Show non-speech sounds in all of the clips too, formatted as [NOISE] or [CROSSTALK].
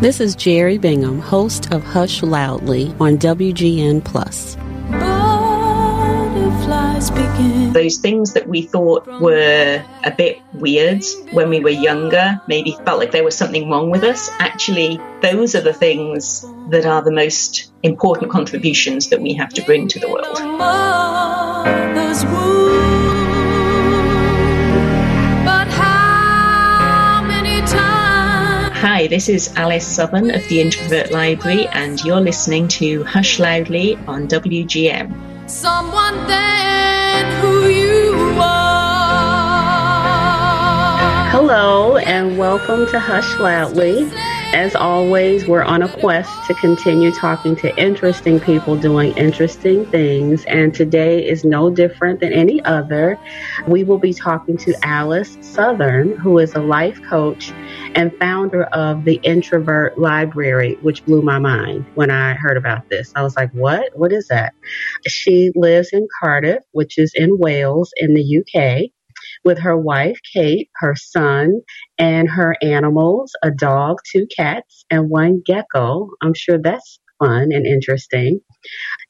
This is Jerry Bingham, host of Hush Loudly on WGN Plus. Those things that we thought were a bit weird when we were younger, maybe felt like there was something wrong with us. Actually, those are the things that are the most important contributions that we have to bring to the world. Hi, this is Alice Southern of the Introvert Library, and you're listening to Hush Loudly on WGN. Someone then who you are. Hello, and welcome to Hush Loudly. As always, we're on a quest to continue talking to interesting people doing interesting things, and today is no different than any other. We will be talking to Alice Southern, who is a life coach and founder of the Introvert Library, which blew my mind when I heard about this. I was like, what? What is that? She lives in Cardiff, which is in Wales in the UK with her wife, Kate, her son, and her animals a dog, two cats, and one gecko. I'm sure that's fun and interesting.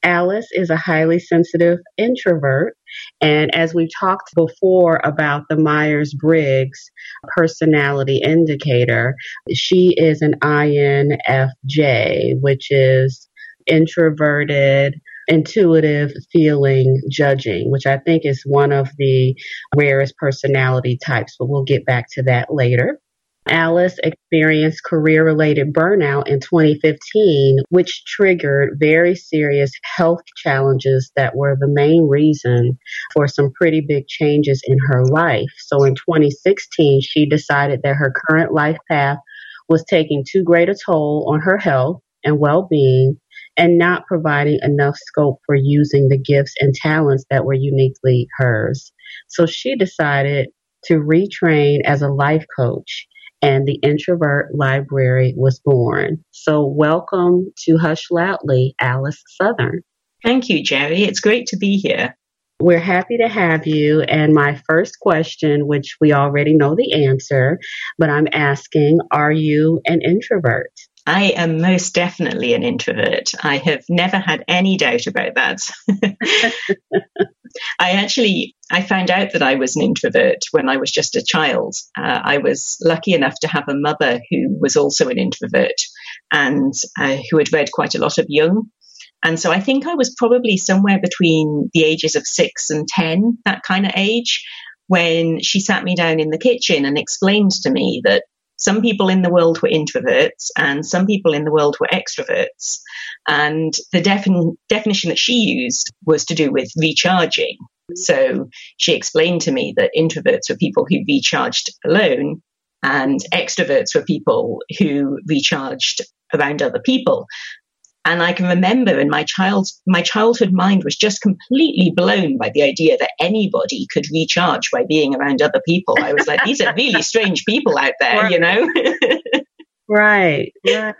Alice is a highly sensitive introvert. And as we talked before about the Myers Briggs personality indicator, she is an INFJ, which is introverted, intuitive feeling judging, which I think is one of the rarest personality types, but we'll get back to that later. Alice experienced career related burnout in 2015, which triggered very serious health challenges that were the main reason for some pretty big changes in her life. So in 2016, she decided that her current life path was taking too great a toll on her health and well being and not providing enough scope for using the gifts and talents that were uniquely hers. So she decided to retrain as a life coach and the Introvert Library was born. So, welcome to Hush Loudly, Alice Southern. Thank you, Jerry. It's great to be here. We're happy to have you. And my first question, which we already know the answer, but I'm asking Are you an introvert? I am most definitely an introvert. I have never had any doubt about that. [LAUGHS] I actually I found out that I was an introvert when I was just a child. Uh, I was lucky enough to have a mother who was also an introvert and uh, who had read quite a lot of Jung. And so I think I was probably somewhere between the ages of six and 10, that kind of age, when she sat me down in the kitchen and explained to me that some people in the world were introverts and some people in the world were extroverts. And the defin- definition that she used was to do with recharging. So she explained to me that introverts were people who recharged alone and extroverts were people who recharged around other people. And I can remember in my child, my childhood mind was just completely blown by the idea that anybody could recharge by being around other people. I was like, these are really [LAUGHS] strange people out there, right. you know? right, right.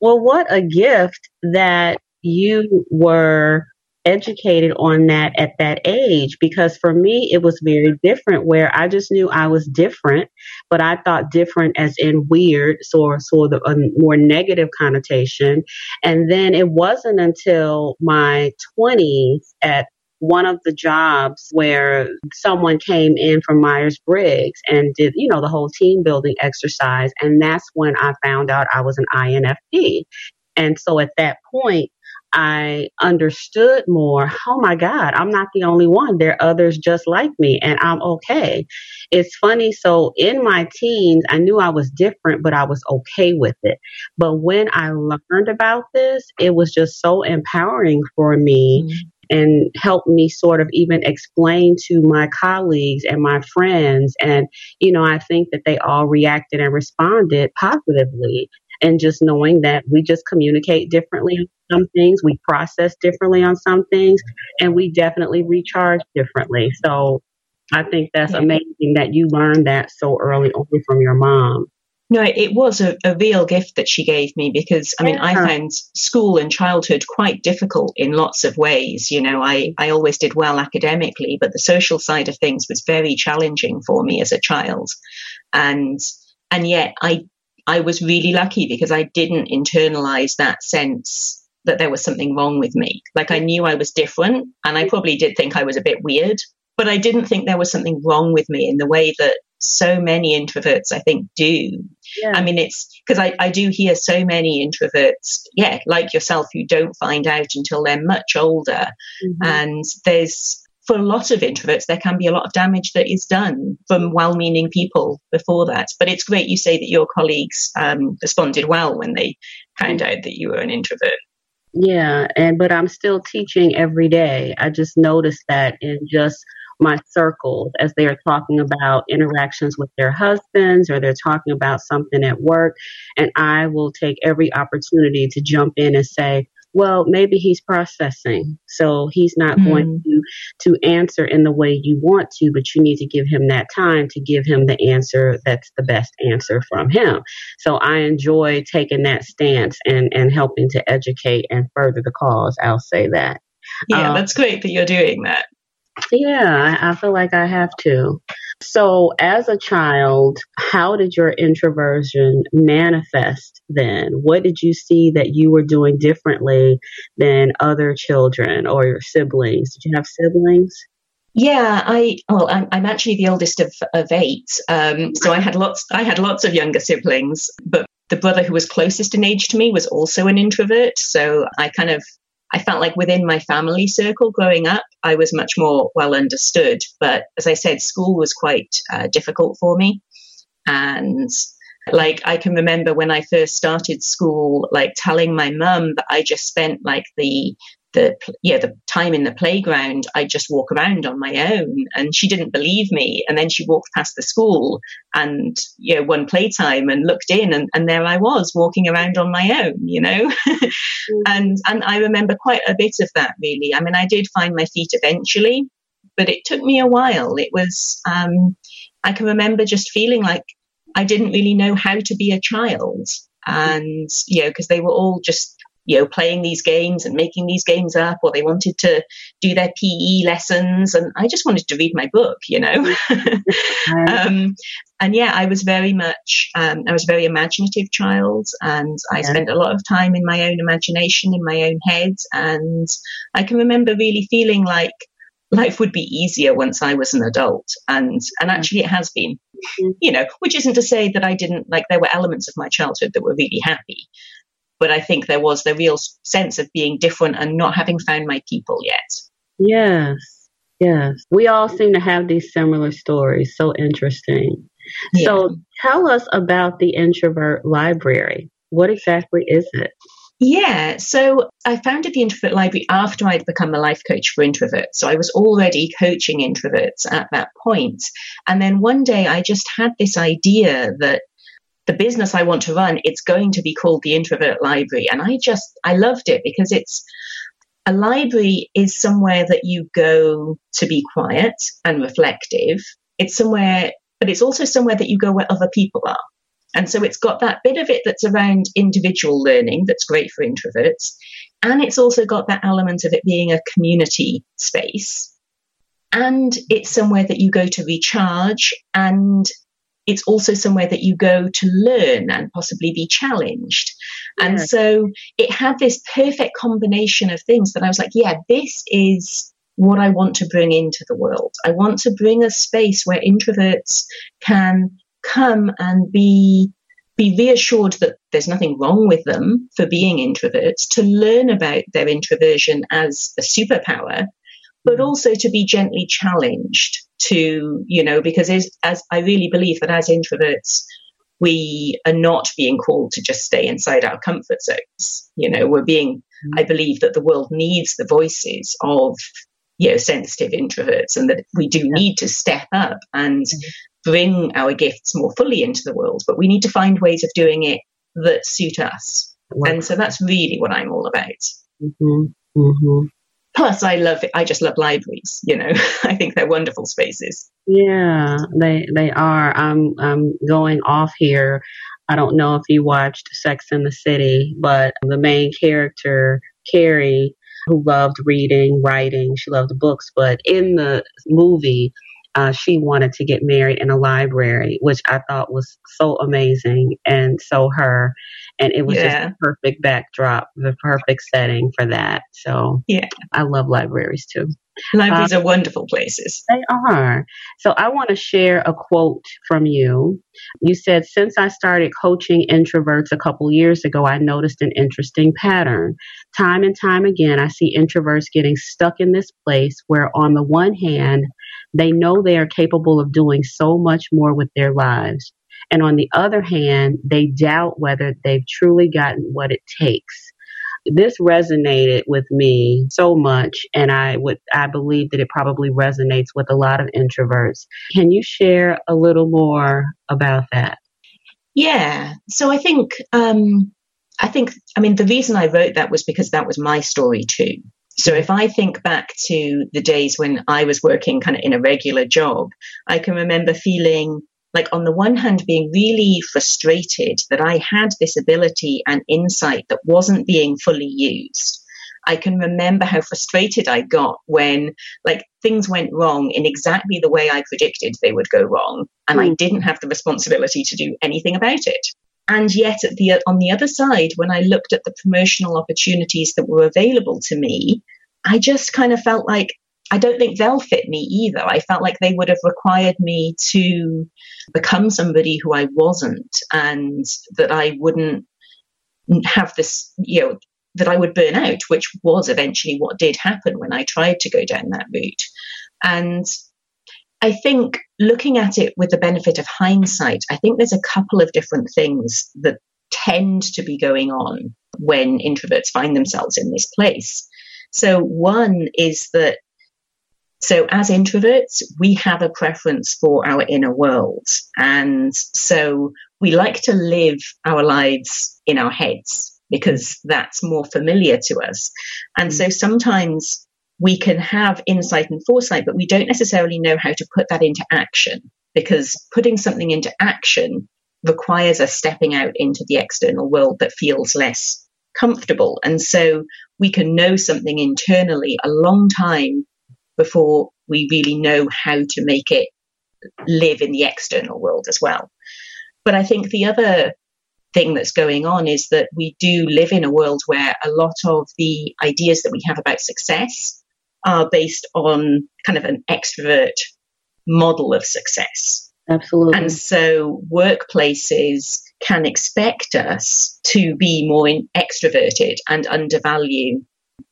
Well, what a gift that you were educated on that at that age because for me it was very different where I just knew I was different, but I thought different as in weird, so sort of a more negative connotation. And then it wasn't until my 20s at one of the jobs where someone came in from Myers Briggs and did, you know, the whole team building exercise. And that's when I found out I was an INFP. And so at that point, I understood more, oh my God, I'm not the only one. There are others just like me, and I'm okay. It's funny. So in my teens, I knew I was different, but I was okay with it. But when I learned about this, it was just so empowering for me. Mm-hmm and helped me sort of even explain to my colleagues and my friends. And, you know, I think that they all reacted and responded positively and just knowing that we just communicate differently on some things, we process differently on some things, and we definitely recharge differently. So I think that's amazing that you learned that so early on from your mom. No, it was a, a real gift that she gave me because I mean, yeah. I found school and childhood quite difficult in lots of ways. You know, I, I always did well academically, but the social side of things was very challenging for me as a child. And, and yet I I was really lucky because I didn't internalize that sense that there was something wrong with me. Like I knew I was different and I probably did think I was a bit weird, but I didn't think there was something wrong with me in the way that so many introverts, I think, do. Yeah. I mean, it's because I, I do hear so many introverts, yeah, like yourself, who don't find out until they're much older. Mm-hmm. And there's, for a lot of introverts, there can be a lot of damage that is done from well meaning people before that. But it's great you say that your colleagues um, responded well when they found out that you were an introvert. Yeah, and but I'm still teaching every day. I just noticed that in just my circles as they are talking about interactions with their husbands or they're talking about something at work. And I will take every opportunity to jump in and say, well, maybe he's processing. So he's not mm. going to, to answer in the way you want to, but you need to give him that time to give him the answer that's the best answer from him. So I enjoy taking that stance and, and helping to educate and further the cause. I'll say that. Yeah, um, that's great that you're doing that. Yeah, I feel like I have to. So, as a child, how did your introversion manifest then? What did you see that you were doing differently than other children or your siblings? Did you have siblings? Yeah, I well, I'm, I'm actually the oldest of, of eight, um, so I had lots. I had lots of younger siblings, but the brother who was closest in age to me was also an introvert. So I kind of I felt like within my family circle growing up, I was much more well understood. But as I said, school was quite uh, difficult for me. And like I can remember when I first started school, like telling my mum that I just spent like the the yeah the time in the playground i'd just walk around on my own. And she didn't believe me. And then she walked past the school and you know one playtime and looked in and, and there i was walking around on my own you know? [LAUGHS] Mm. and and i remember quite a bit of that really. I mean i did find my feet eventually but it took me a while. It was um, i can remember just feeling like i didn't really know how to be a child. And you know because they were all just you know, playing these games and making these games up, or they wanted to do their PE lessons. And I just wanted to read my book, you know. [LAUGHS] um, and yeah, I was very much, um, I was a very imaginative child, and I yeah. spent a lot of time in my own imagination, in my own head. And I can remember really feeling like life would be easier once I was an adult. And, and actually, it has been. Mm-hmm. You know, which isn't to say that I didn't like there were elements of my childhood that were really happy, but I think there was the real sense of being different and not having found my people yet. Yes, yes. We all seem to have these similar stories. So interesting. Yeah. So tell us about the Introvert Library. What exactly is it? Yeah, so I founded the Introvert Library after I'd become a life coach for introverts. So I was already coaching introverts at that point. And then one day I just had this idea that the business I want to run, it's going to be called the Introvert Library. And I just, I loved it because it's, a library is somewhere that you go to be quiet and reflective. It's somewhere, but it's also somewhere that you go where other people are. And so it's got that bit of it that's around individual learning that's great for introverts. And it's also got that element of it being a community space. And it's somewhere that you go to recharge and it's also somewhere that you go to learn and possibly be challenged. And so it had this perfect combination of things that I was like, yeah, this is what I want to bring into the world. I want to bring a space where introverts can come and be be reassured that there's nothing wrong with them for being introverts, to learn about their introversion as a superpower, but mm. also to be gently challenged to, you know, because as, as I really believe that as introverts, we are not being called to just stay inside our comfort zones. You know, we're being, mm-hmm. I believe that the world needs the voices of, you know, sensitive introverts and that we do need to step up and mm-hmm. bring our gifts more fully into the world, but we need to find ways of doing it that suit us. And so that's really what I'm all about. Mm-hmm. Plus i love i just love libraries you know. [LAUGHS] I think they're wonderful spaces. Yeah they they are. I'm i'm going off here. I don't know if you watched Sex and the City but the main character carrie who loved reading writing she loved books but in the movie uh, she wanted to get married in a library, which I thought was so amazing and so her. And it was yeah. just a perfect backdrop, the perfect setting for that. So yeah, I love libraries too. Libraries um, are wonderful places. They are. So I want to share a quote from you. You said, Since I started coaching introverts a couple years ago, I noticed an interesting pattern. Time and time again, I see introverts getting stuck in this place where, on the one hand, they know they are capable of doing so much more with their lives. And on the other hand, they doubt whether they've truly gotten what it takes. This resonated with me so much and i would i believe that it probably resonates with a lot of introverts. Can you share a little more about that? Yeah. So i think um i think i mean the reason i wrote that was because that was my story too so if I think back to the days when I was working kind of in a regular job, I can remember feeling like on the one hand being really frustrated that I had this ability and insight that wasn't being fully used. I can remember how frustrated I got when like things went wrong in exactly the way I predicted they would go wrong and mm. I hmm. didn't have the responsibility to do anything about it. And yet at the on the other side when I looked at the promotional opportunities that were available to me, I just kind of felt like I don't think they'll fit me either. I felt like they would have required me to become somebody who I wasn't and that I wouldn't have this, you know, that I would burn out, which was eventually what did happen when I tried to go down that route. And I think looking at it with the benefit of hindsight, I think there's a couple of different things that tend to be going on when introverts find themselves in this place. So, one is that so, as introverts, we have a preference for our inner world. And so we like to live our lives in our heads because that's more familiar to us. And so mm. sometimes we can have insight and foresight, but we don't necessarily know how to put that into action because putting something into action requires us stepping out into the external world that feels less comfortable. And so we can know something internally a long time before we really know how to make it live in the external world as well. But I think the other thing that's going on is that we do live in a world where a lot of the ideas that we have about success are based on kind of an extrovert model of success. Absolutely. And so workplaces can expect us to be more extroverted and undervalue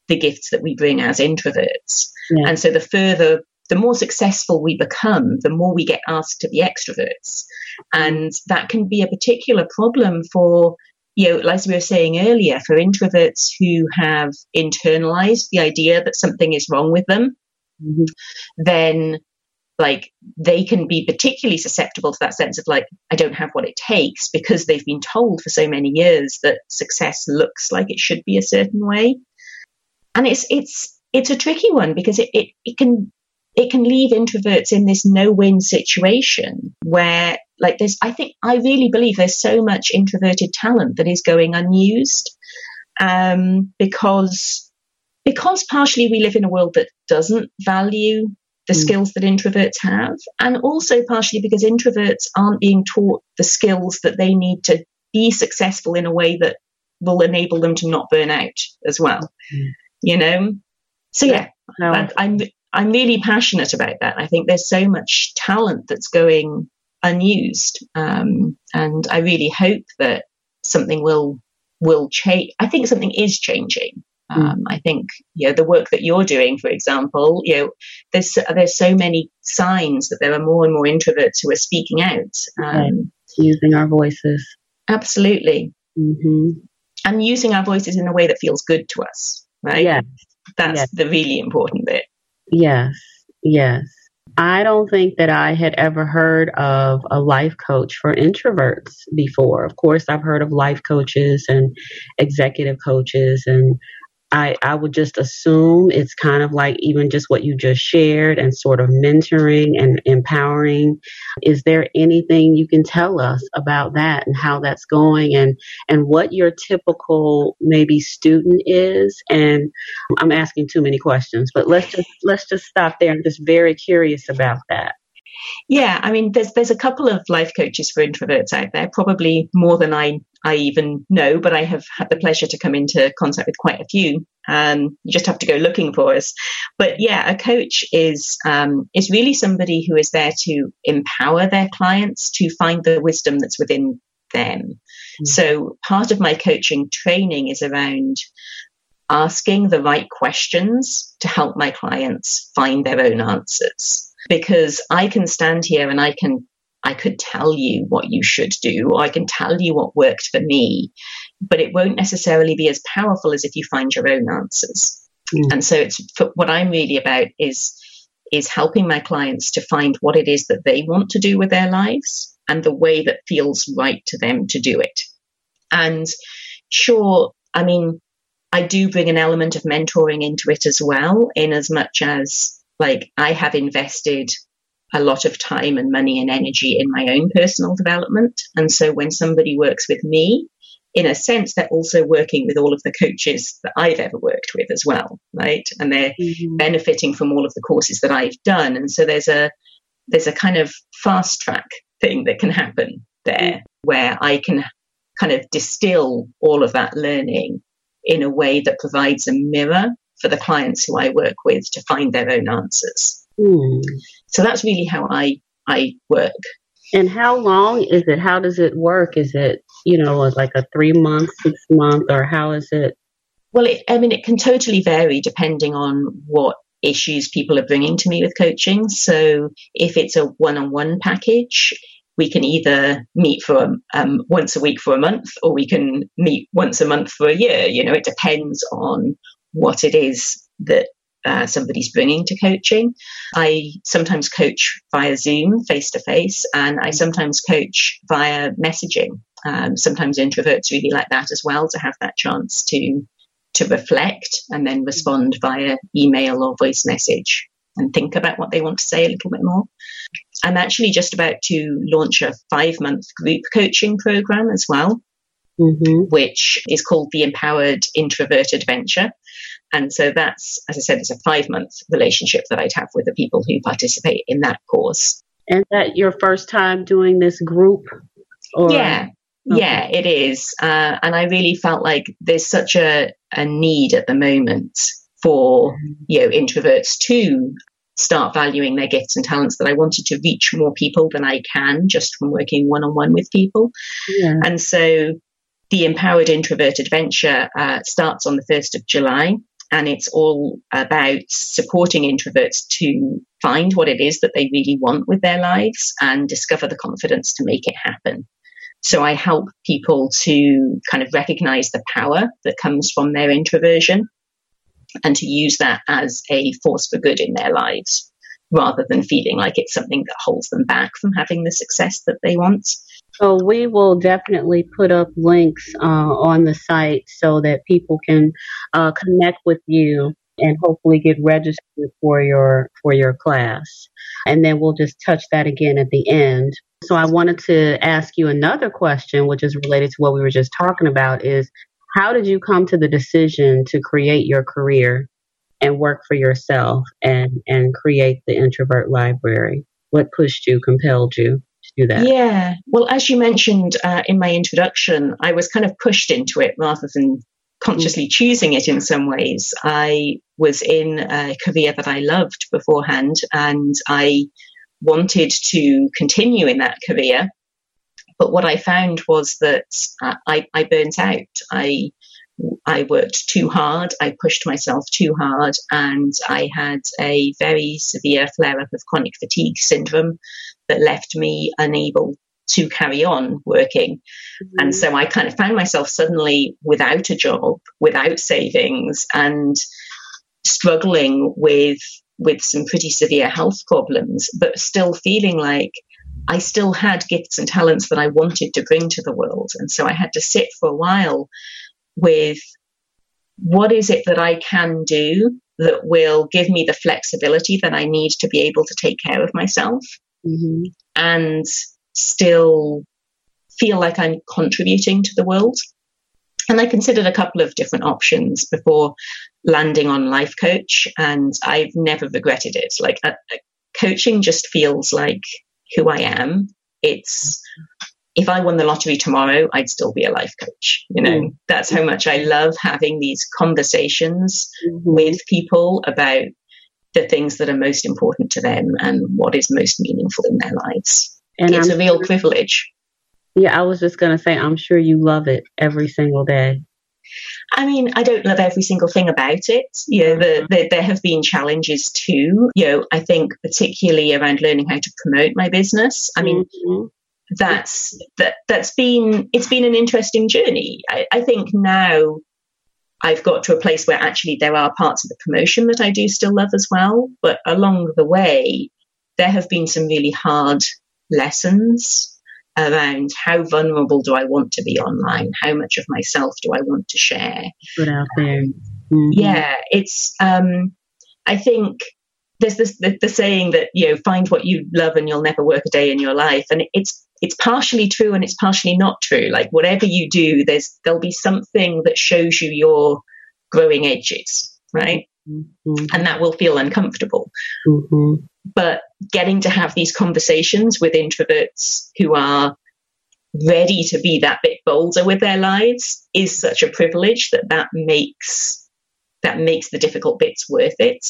the gifts that we bring as introverts. Yeah. And so the further, the more successful we become, the more we get asked to be extroverts. And that can be a particular problem for, you know, as we were saying earlier, for introverts who have internalized the idea that something is wrong with them, mm-hmm. then like they can be particularly susceptible to that sense of like i don't have what it takes because they've been told for so many years that success looks like it should be a certain way and it's it's it's a tricky one because it, it, it can it can leave introverts in this no-win situation where like this. i think i really believe there's so much introverted talent that is going unused um, because because partially we live in a world that doesn't value the mm. skills that introverts have and also partially because introverts aren't being taught the skills that they need to be successful in a way that will enable them to not burn out as well mm you know? So yeah, no. I'm I'm really passionate about that. I think there's so much talent that's going unused, um, and I really hope that something will will change. I think something is changing. Hmm. Um, I think you know the work that you're doing, for example. You know, there's there's so many signs that there are more and more introverts who are speaking out, um, using our voices. Absolutely, mm-hmm. and using our voices in a way that feels good to us right? Yes. That's yes. the really important bit. Yes. Yes. I don't think that I had ever heard of a life coach for introverts before. Of course, I've heard of life coaches and executive coaches and I, I would just assume it's kind of like even just what you just shared and sort of mentoring and empowering. Is there anything you can tell us about that and how that's going and, and what your typical maybe student is? And I'm asking too many questions, but let's just, let's just stop there. I'm just very curious about that. Yeah, I mean, there's there's a couple of life coaches for introverts out there, probably more than I I even know, but I have had the pleasure to come into contact with quite a few. Um, you just have to go looking for us. But yeah, a coach is um, is really somebody who is there to empower their clients to find the wisdom that's within them. Mm-hmm. So part of my coaching training is around asking the right questions to help my clients find their own answers because I can stand here and I can I could tell you what you should do, or I can tell you what worked for me, but it won't necessarily be as powerful as if you find your own answers. Mm. And so it's what I'm really about is is helping my clients to find what it is that they want to do with their lives and the way that feels right to them to do it. And sure, I mean, I do bring an element of mentoring into it as well, in as much as like I have invested a lot of time and money and energy in my own personal development. And so when somebody works with me, in a sense, they're also working with all of the coaches that I've ever worked with as well, right? And they're mm-hmm. benefiting from all of the courses that I've done. And so there's a there's a kind of fast track thing that can happen there mm-hmm. where I can kind of distill all of that learning in a way that provides a mirror for the clients who I work with to find their own answers. Mm. So that's really how I I work. And how long is it? How does it work? Is it you know like a three month, six month, or how is it? Well, it, I mean, it can totally vary depending on what issues people are bringing to me with coaching. So if it's a one on one package, we can either meet for um, once a week for a month or we can meet once a month for a year. You know, it depends on what it is that uh, somebody's bringing to coaching. I sometimes coach via Zoom, face to face, and I sometimes coach via messaging. Um, sometimes introverts really like that as well to have that chance to to reflect and then respond via email or voice message and think about what they want to say a little bit more. I'm actually just about to launch a five month group coaching program as well, mm-hmm. which is called the Empowered Introvert Adventure. And so that's, as I said, it's a five month relationship that I'd have with the people who participate in that course. And that your first time doing this group? Or? Yeah, okay. yeah, it is. Uh, and I really felt like there's such a, a need at the moment for you know introverts to start valuing their gifts and talents that I wanted to reach more people than I can just from working one on one with people. Yeah. And so the Empowered Introvert Adventure uh, starts on the 1st of July and it's all about supporting introverts to find what it is that they really want with their lives and discover the confidence to make it happen. So I help people to kind of recognize the power that comes from their introversion and to use that as a force for good in their lives rather than feeling like it's something that holds them back from having the success that they want. So we will definitely put up links uh, on the site so that people can uh, connect with you and hopefully get registered for your for your class. And then we'll just touch that again at the end. So I wanted to ask you another question, which is related to what we were just talking about, is how did you come to the decision to create your career and work for yourself and and create the introvert library? What pushed you, compelled you? Do that? Yeah. Well, as you mentioned uh, in my introduction, I was kind of pushed into it rather than consciously choosing it in some ways. I was in a career that I loved beforehand and I wanted to continue in that career. But what I found was that uh, I, I burnt out. I I worked too hard, I pushed myself too hard, and I had a very severe flare up of chronic fatigue syndrome that left me unable to carry on working. Mm-hmm. And so I kind of found myself suddenly without a job, without savings, and struggling with with some pretty severe health problems, but still feeling like I still had gifts and talents that I wanted to bring to the world. And so I had to sit for a while with what is it that I can do that will give me the flexibility that I need to be able to take care of myself mm-hmm. and still feel like I'm contributing to the world. And I considered a couple of different options before landing on life coach, and I've never regretted it. Like, uh, coaching just feels like who I am. It's if I won the lottery tomorrow, I'd still be a life coach. You know, mm. that's how much I love having these conversations mm-hmm. with people about the things that are most important to them and what is most meaningful in their lives. And it's I'm a real privilege. Yeah, I was just going to say, I'm sure you love it every single day. I mean, I don't love every single thing about it. You know, the, the, there have been challenges too. You know, I think particularly around learning how to promote my business. I mean, mm-hmm. that's that that's been it's been an interesting journey. I, I think now I've got to a place where actually there are parts of the promotion that I do still love as well. But along the way, there have been some really hard lessons around how vulnerable do I want to be online? How much of myself do I want to share? Put out there. Mm-hmm. Yeah, it's. Um, I think there's this the, the, saying that you know find what you love and you'll never work a day in your life, and it's it's partially true and it's partially not true. Like whatever you do, there's there'll be something that shows you your growing edges, right? Mm-hmm. And that will feel uncomfortable. Mm-hmm. But getting to have these conversations with introverts who are ready to be that bit bolder with their lives is such a privilege that that makes that makes the difficult bits worth it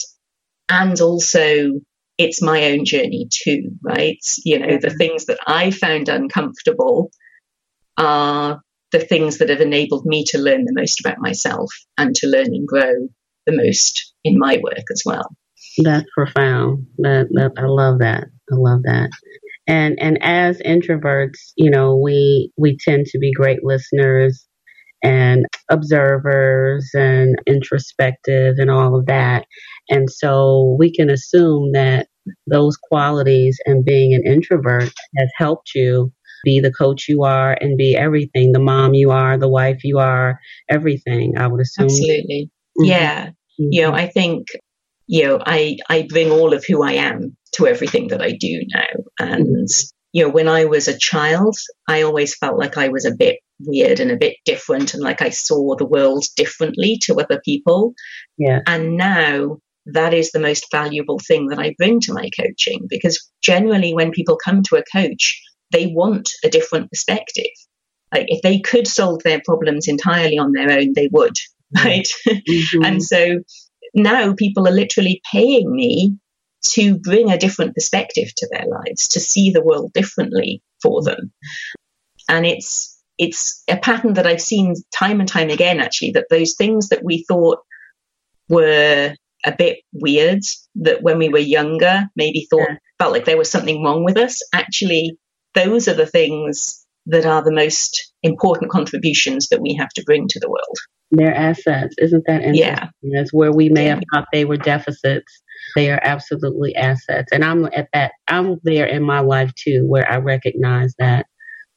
and also it's my own journey too right you know the things that i found uncomfortable are the things that have enabled me to learn the most about myself and to learn and grow the most in my work as well that's profound. That, that I love that. I love that. And and as introverts, you know, we we tend to be great listeners and observers and introspective and all of that. And so we can assume that those qualities and being an introvert has helped you be the coach you are and be everything the mom you are, the wife you are, everything. I would assume. Absolutely. Mm-hmm. Yeah. Mm-hmm. You know, I think you know, I, I bring all of who I am to everything that I do now. And, you know, when I was a child, I always felt like I was a bit weird and a bit different and like I saw the world differently to other people. Yeah. And now that is the most valuable thing that I bring to my coaching because generally when people come to a coach, they want a different perspective. Like if they could solve their problems entirely on their own, they would, right? [LAUGHS] Mm-hmm. and so now people are literally paying me to bring a different perspective to their lives, to see the world differently for them. And it's it's a pattern that I've seen time and time again, actually, that those things that we thought were a bit weird, that when we were younger, maybe thought yeah. felt like there was something wrong with us, actually, those are the things that are the most important contributions that we have to bring to the world. Their assets. Isn't that interesting? Yeah. That's where we may yeah. have thought they were deficits. They are absolutely assets. And I'm at that, I'm there in my life too, where I recognize that.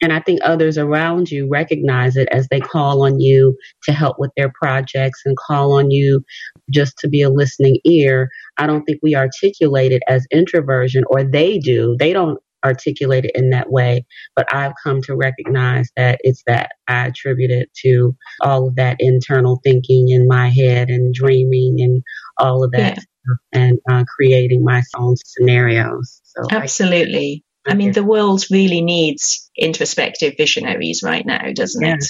And I think others around you recognize it as they call on you to help with their projects and call on you just to be a listening ear. I don't think we articulate it as introversion, or they do. They don't articulate it in that way. But I've come to recognize that it's that I attribute it to all of that internal thinking in my head and dreaming and all of that yeah. and uh, creating my own scenarios. So Absolutely. I, mean, the world really needs introspective visionaries right now, doesn't yeah, it?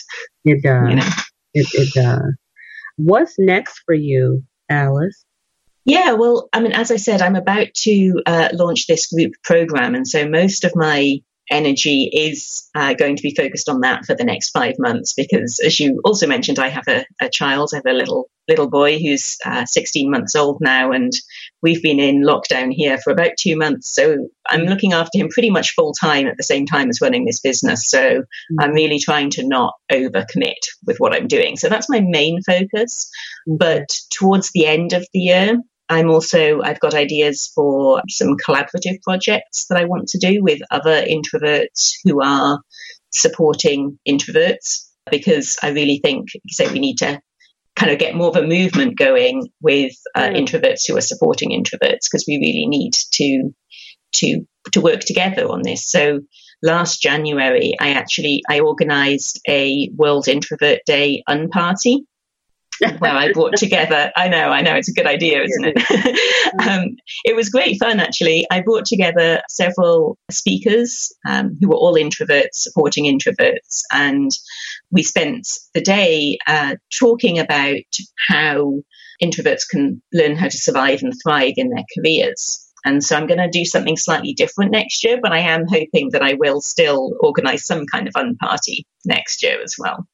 It does. You know? it, it does. What's next for you, Alice? Yeah, well, I mean, as I said, I'm about to uh, launch this group program. And so most of my energy is uh, going to be focused on that for the next five months because as you also mentioned i have a, a child i have a little little boy who's uh, 16 months old now and we've been in lockdown here for about two months. So i'm looking after him pretty much full time at the same time as running this business. So mm-hmm. i'm really trying to not overcommit with what i'm doing. So that's my main focus. But towards the end of the year I'm also, I've got ideas for some collaborative projects that I want to do with other introverts who are supporting introverts because I really think, say, we need to kind of get more of a movement going with uh, mm. introverts who are supporting introverts because we really need to to to work together on this. So last January, I actually I organised a World Introvert Day unparty [LAUGHS] where I brought together. I know, I know, it's a good idea, isn't it? [LAUGHS] um, it was great fun, actually. I brought together several speakers um, who were all introverts, supporting introverts, and we spent the day uh, talking about how introverts can learn how to survive and thrive in their careers. And so I'm going to do something slightly different next year, but I am hoping that I will still organize some kind of fun party next year as well.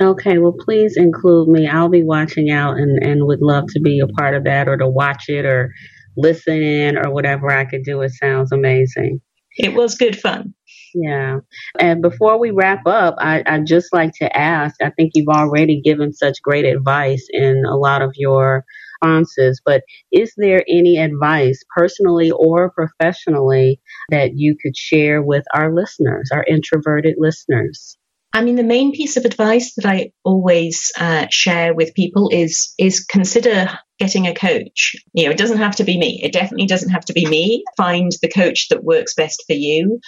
Okay, well, please include me. I'll be watching out and, and would love to be a part of that or to watch it or listen in or whatever I could do. It sounds amazing. It was good fun. Yeah. And before we wrap up, I, I'd just like to ask I think you've already given such great advice in a lot of your responses, but is there any advice, personally or professionally, that you could share with our listeners, our introverted listeners? I mean, the main piece of advice that I always uh, share with people is is consider getting a coach. You know, it doesn't have to be me. It definitely doesn't have to be me. Find the coach that works best for you.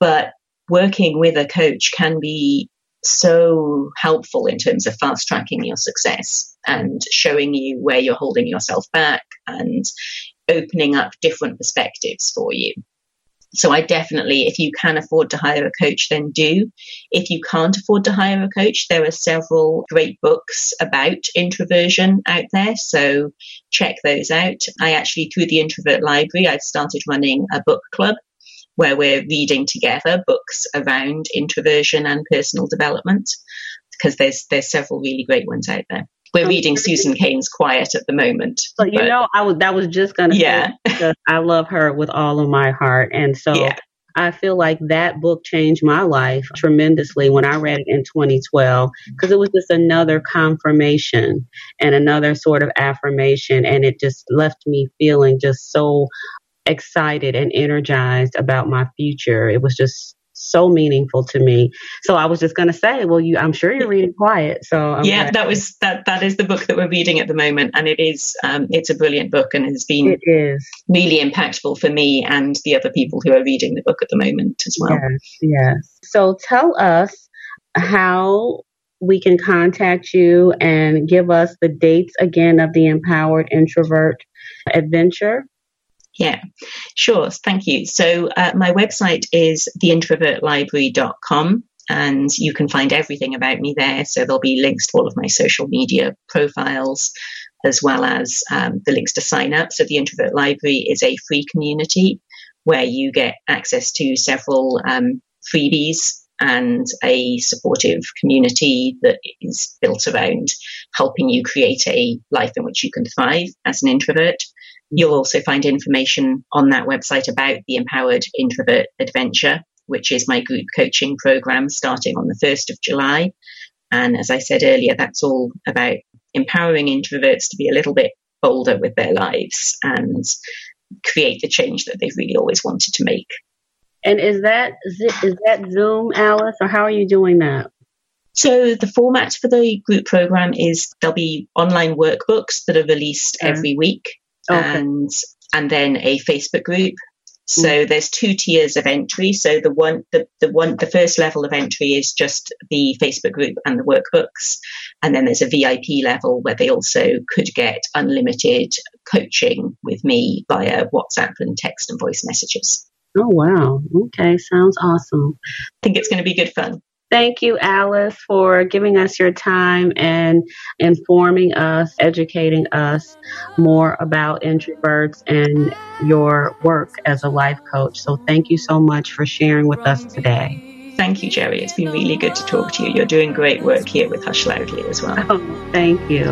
But working with a coach can be so helpful in terms of fast tracking your success and showing you where you're holding yourself back and opening up different perspectives for you. So I definitely, if you can afford to hire a coach, then do. If you can't afford to hire a coach, there are several great books about introversion out there. So check those out. I actually, through the Introvert Library, I've started running a book club where we're reading together books around introversion and personal development because there's there's several really great ones out there. We're reading Susan Cain's Quiet at the moment. So you but, know, I was that was just gonna yeah. [LAUGHS] I love her with all of my heart, and so yeah. I feel like that book changed my life tremendously when I read it in 2012 because it was just another confirmation and another sort of affirmation, and it just left me feeling just so excited and energized about my future. It was just so meaningful to me. So I was just going to say, well, you, I'm sure you're reading Quiet. So I'm yeah, glad. that was that. That is the book that we're reading at the moment, and it is um, it's a brilliant book and has been it is really impactful for me and the other people who are reading the book at the moment as well. Yes, yes. So tell us how we can contact you and give us the dates again of the Empowered Introvert Adventure. Yeah, sure. Thank you. So uh, my website is theintrovertlibrary.com and you can find everything about me there. So there'll be links to all of my social media profiles as well as um, the links to sign up. So the Introvert Library is a free community where you get access to several um, freebies and a supportive community that is built around helping you create a life in which you can thrive as an introvert. You'll also find information on that website about the Empowered Introvert Adventure, which is my group coaching program starting on the 1st of July. And as I said earlier, that's all about empowering introverts to be a little bit bolder with their lives and create the change that they've really always wanted to make. And is that is that Zoom, Alice, or how are you doing that? So the format for the group program is there'll be online workbooks that are released every week okay. and and then a Facebook group. So mm. there's two tiers of entry. So the one, the, the one, the first level of entry is just the Facebook group and the workbooks, and then there's a VIP level where they also could get unlimited coaching with me via WhatsApp and text and voice messages. Oh wow! Okay, sounds awesome. I think it's going to be good fun. Thank you, Alice, for giving us your time and informing us, educating us more about introverts and your work as a life coach. So, thank you so much for sharing with us today. Thank you, Jerry. It's been really good to talk to you. You're doing great work here with Hush Loudly as well. Oh, thank you.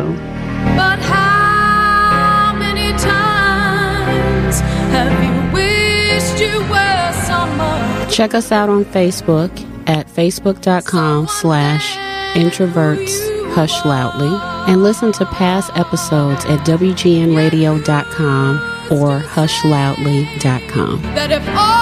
But how many times have you wished you were someone? Check us out on Facebook at facebook.com slash introverts hush loudly and listen to past episodes at wgnradio.com or hushloudly.com. That if all